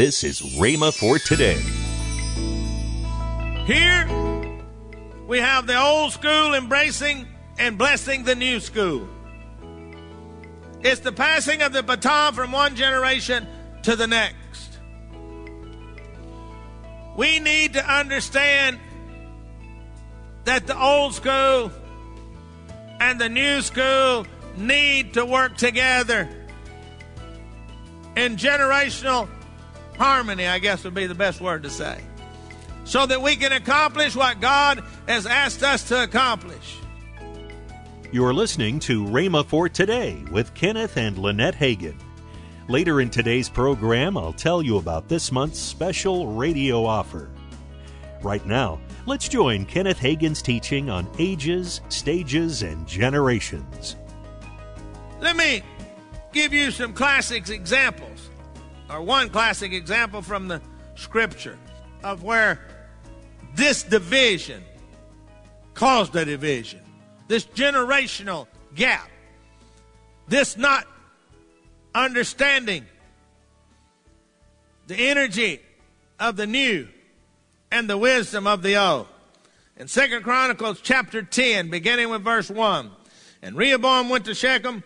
This is Rhema for today. Here we have the old school embracing and blessing the new school. It's the passing of the baton from one generation to the next. We need to understand that the old school and the new school need to work together in generational harmony, I guess would be the best word to say, so that we can accomplish what God has asked us to accomplish. You're listening to Rhema for Today with Kenneth and Lynette Hagin. Later in today's program, I'll tell you about this month's special radio offer. Right now, let's join Kenneth Hagin's teaching on ages, stages, and generations. Let me give you some classic examples, or one classic example from the scripture of where this division caused a division this generational gap, this not understanding the energy of the new and the wisdom of the old. In Second Chronicles chapter 10, beginning with verse 1, and Rehoboam went to Shechem,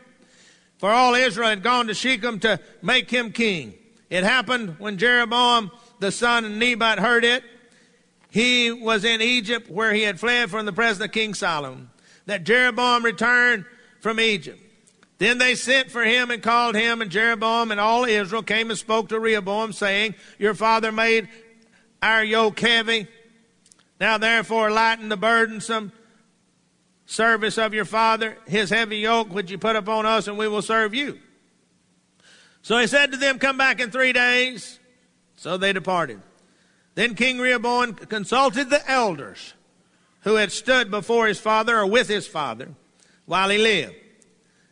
for all Israel had gone to Shechem to make him king. It happened when Jeroboam the son of Nebat heard it. He was in Egypt where he had fled from the presence of King Solomon that Jeroboam returned from Egypt. Then they sent for him and called him, and Jeroboam and all Israel came and spoke to Rehoboam, saying, Your father made our yoke heavy. Now therefore lighten the burdensome service of your father. His heavy yoke which you put upon us, and we will serve you. So he said to them, Come back in three days. So they departed. Then King Rehoboam consulted the elders who had stood before his father or with his father while he lived.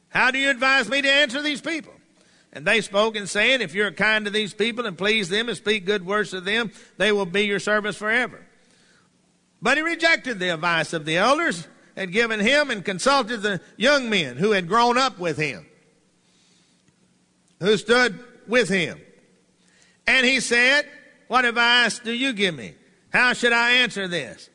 How do you advise me to answer these people? And they spoke and saying, If you're kind to these people and please them and speak good words to them, they will be your servants forever. But he rejected the advice of the elders, had given him and consulted the young men who had grown up with him, who stood with him. And he said, What advice do you give me? How should I answer this?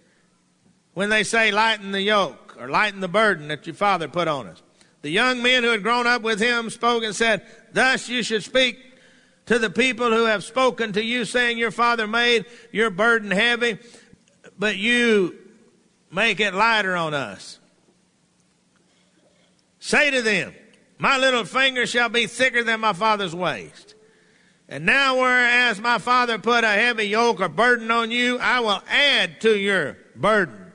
when they say, lighten the yoke or lighten the burden that your father put on us. The young men who had grown up with him spoke and said, Thus you should speak to the people who have spoken to you, saying, Your father made your burden heavy, but you make it lighter on us. Say to them, My little finger shall be thicker than my father's waist. And now, whereas my father put a heavy yoke or burden on you, I will add to your burden.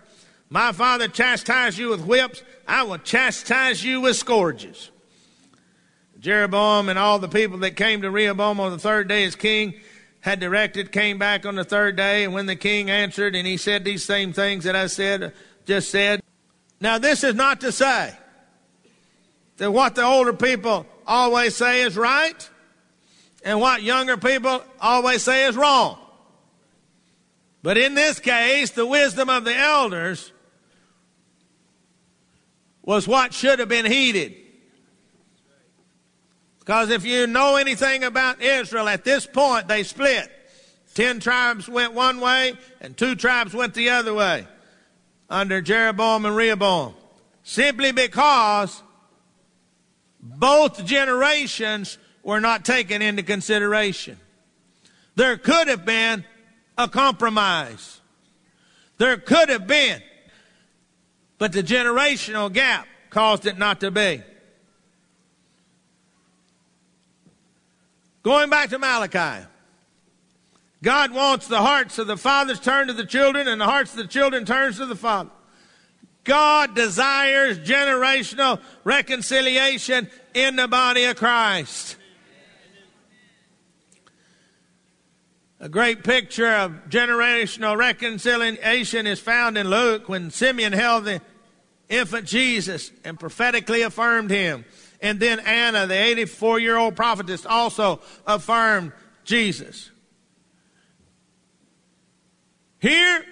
My father chastised you with whips, I will chastise you with scourges. Jeroboam and all the people that came to Rehoboam on the third day as king had directed came back on the third day, and when the king answered, and he said these same things that I said, just said. Now, this is not to say that what the older people always say is right, and what younger people always say is wrong. But in this case, the wisdom of the elders was what should have been heeded. Because if you know anything about Israel, at this point they split. Ten tribes went one way and two tribes went the other way under Jeroboam and Rehoboam. Simply because both generations were not taken into consideration. There could have been a compromise. There could have been but the generational gap caused it not to be. Going back to Malachi. God wants the hearts of the fathers turned to the children and the hearts of the children turns to the father. God desires generational reconciliation in the body of Christ. A great picture of generational reconciliation is found in Luke when Simeon held the infant Jesus and prophetically affirmed him. And then Anna, the 84 year old prophetess, also affirmed Jesus. Here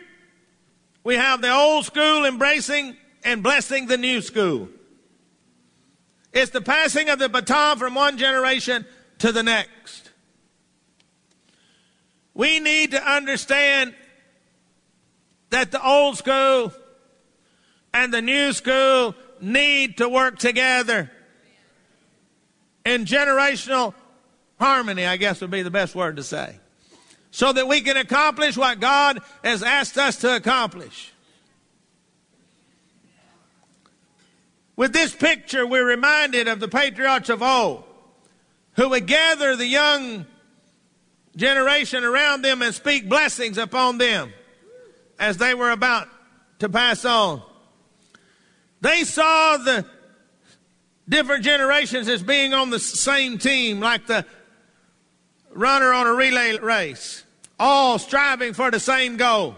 we have the old school embracing and blessing the new school. It's the passing of the baton from one generation to the next. we need to understand that the old school and the new school need to work together in generational harmony, I guess would be the best word to say, so that we can accomplish what God has asked us to accomplish. With this picture, we're reminded of the patriarchs of old who would gather the young generation around them and speak blessings upon them as they were about to pass on. They saw the different generations as being on the same team, like the runner on a relay race, all striving for the same goal.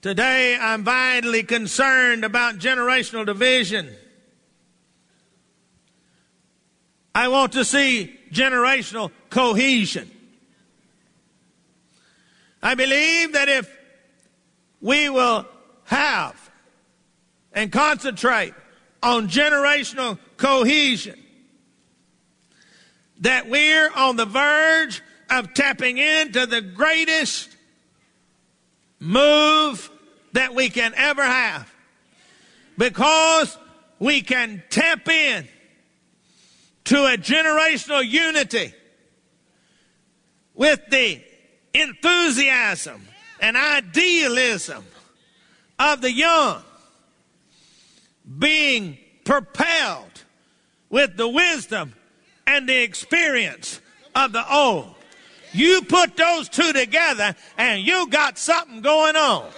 Today, I'm vitally concerned about generational division. I want to see generational cohesion. I believe that if we will have and concentrate on generational cohesion, that we're on the verge of tapping into the greatest move that we can ever have. Because we can tap in to a generational unity with the enthusiasm and idealism of the young being propelled with the wisdom and the experience of the old. You put those two together and you got something going on.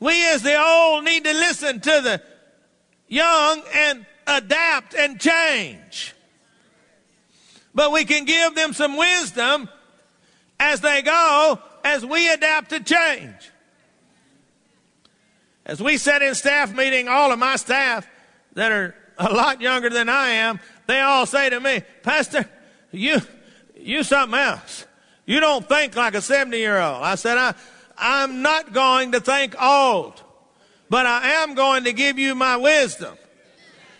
We as the old need to listen to the young and adapt and change. But we can give them some wisdom as they go as we adapt to change. As we sat in staff meeting, all of my staff that are a lot younger than I am, they all say to me, Pastor, you, you something else. You don't think like a 70 year old. I said, I, I'm not going to think old, but I am going to give you my wisdom.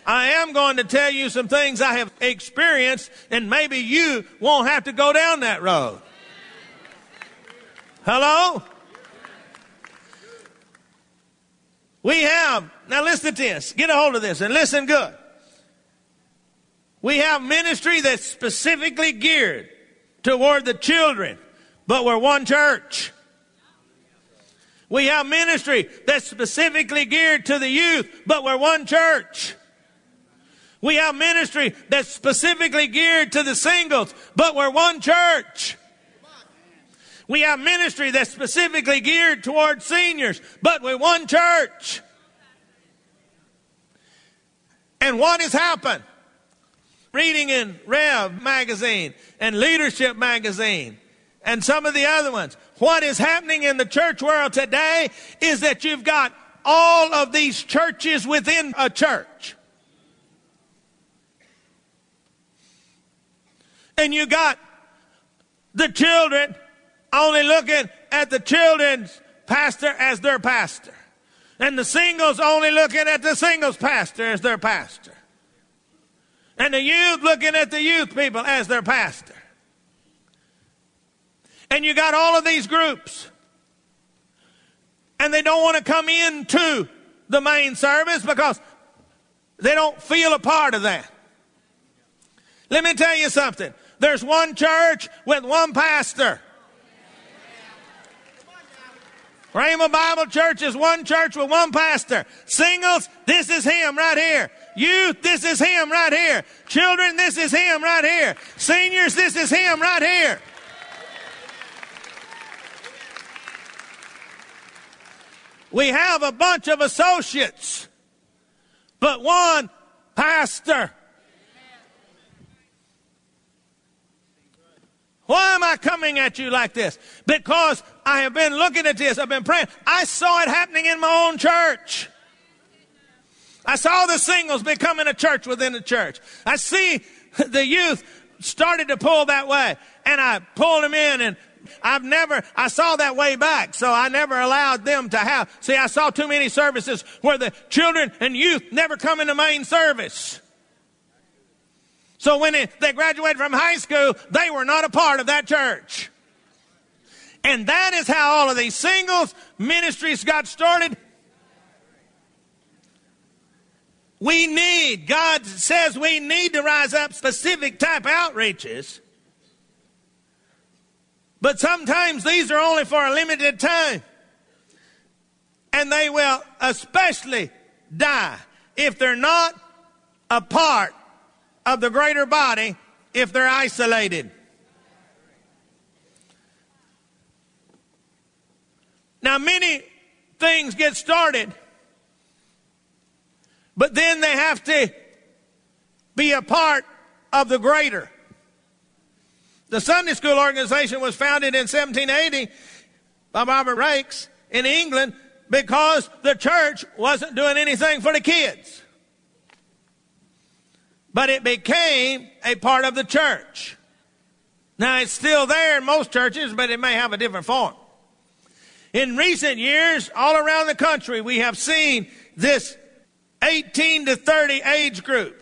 I am going to tell you some things I have experienced, and maybe you won't have to go down that road. Hello? We have, now listen to this, get a hold of this and listen good. We have ministry that's specifically geared toward the children, but we're one church. We have ministry that's specifically geared to the youth, but we're one church. We have ministry that's specifically geared to the singles, but we're one church. We have ministry that's specifically geared towards seniors, but we're one church. And what has happened? Reading in Rev magazine and Leadership magazine and some of the other ones. What is happening in the church world today is that you've got all of these churches within a church. And you got the children only looking at the children's pastor as their pastor. And the singles only looking at the singles pastor as their pastor. And the youth looking at the youth people as their pastor. And you got all of these groups. And they don't want to come into the main service because they don't feel a part of that. Let me tell you something. There's one church with one pastor. Rhema Bible Church is one church with one pastor. Singles, this is him right here. Youth, this is him right here. Children, this is him right here. Seniors, this is him right here. We have a bunch of associates, but one pastor. Why am I coming at you like this? Because I have been looking at this. I've been praying. I saw it happening in my own church. I saw the singles becoming a church within the church. I see the youth started to pull that way and I pulled them in and I've never, I saw that way back, so I never allowed them to have. See, I saw too many services where the children and youth never come in the main service. So when they graduated from high school, they were not a part of that church. And that is how all of these singles ministries got started. We need, God says we need to rise up specific type outreaches. But sometimes these are only for a limited time. And they will especially die if they're not a part of the greater body if they're isolated. Now, many things get started, but then they have to be a part of the greater. The Sunday school organization was founded in 1780 by Robert Raikes in England because the church wasn't doing anything for the kids. But it became a part of the church. Now it's still there in most churches, but it may have a different form. In recent years, all around the country, we have seen this 18 to 30 age group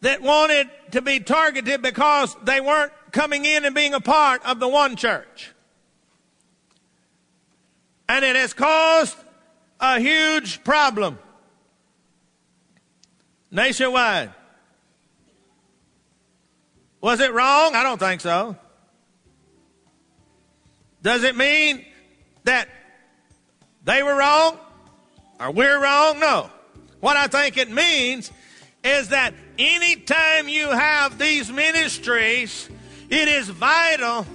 that wanted to be targeted because they weren't coming in and being a part of the one church. And it has caused a huge problem nationwide. Was it wrong? I don't think so. Does it mean that they were wrong or we're wrong? No. What I think it means is that anytime you have these ministries, it is vital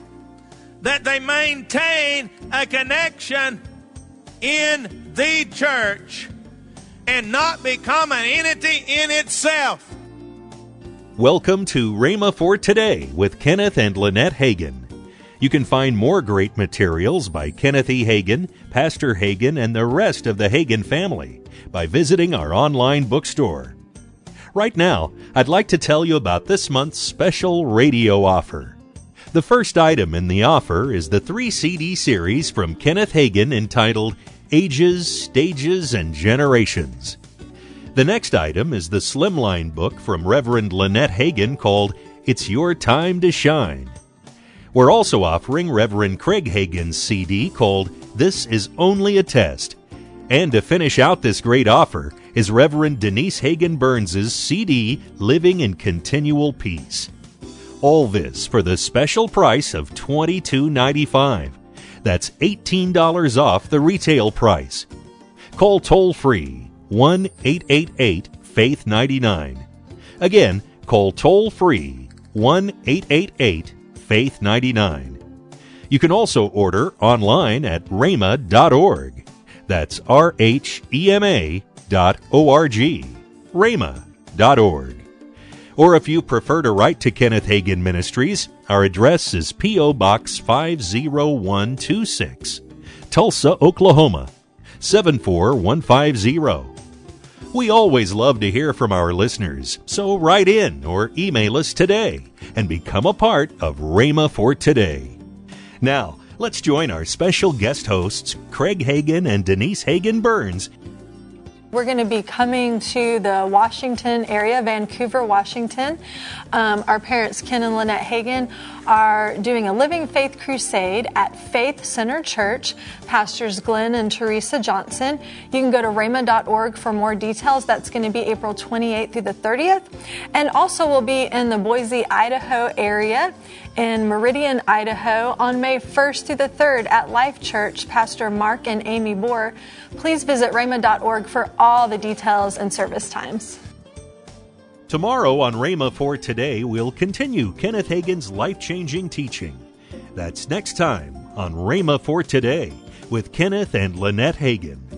that they maintain a connection in the church and not become an entity in itself. Welcome to Rhema for Today with Kenneth and Lynette Hagin. You can find more great materials by Kenneth E. Hagin, Pastor Hagin, and the rest of the Hagin family by visiting our online bookstore. Right now, I'd like to tell you about this month's special radio offer. The first item in the offer is the three CD series from Kenneth Hagin entitled Ages, Stages, and Generations. The next item is the Slimline book from Reverend Lynette Hagin called It's Your Time to Shine. We're also offering Reverend Craig Hagin's CD called This Is Only a Test. And to finish out this great offer is Reverend Denise Hagin Burns's CD Living in Continual Peace. All this for the special price of $22.95. That's $18 off the retail price. Call toll free 1 888 Faith 99. Again, call toll free 1 888 Faith 99. You can also order online at rhema.org. That's R H E M A dot O R G. rhema.org. Or if you prefer to write to Kenneth Hagin Ministries, our address is P.O. Box 50126, Tulsa, Oklahoma 74150. We always love to hear from our listeners, so write in or email us today and become a part of Rhema for Today. Now, let's join our special guest hosts, Craig Hagin and Denise Hagin Burns, we're going to be coming to the Washington area, Vancouver, Washington. Um, our parents, Ken and Lynette Hagin, are doing a Living Faith Crusade at Faith Center Church. Pastors Glenn and Teresa Johnson. You can go to rhema.org for more details. That's going to be April 28th through the 30th. And also, we'll be in the Boise, Idaho area in Meridian, Idaho on May 1st through the 3rd at Life Church, Pastor Mark and Amy Bohr. Please visit rhema.org for all the details and service times. Tomorrow on Rhema for Today, we'll continue Kenneth Hagin's life changing teaching. That's next time on Rhema for Today with Kenneth and Lynette Hagin.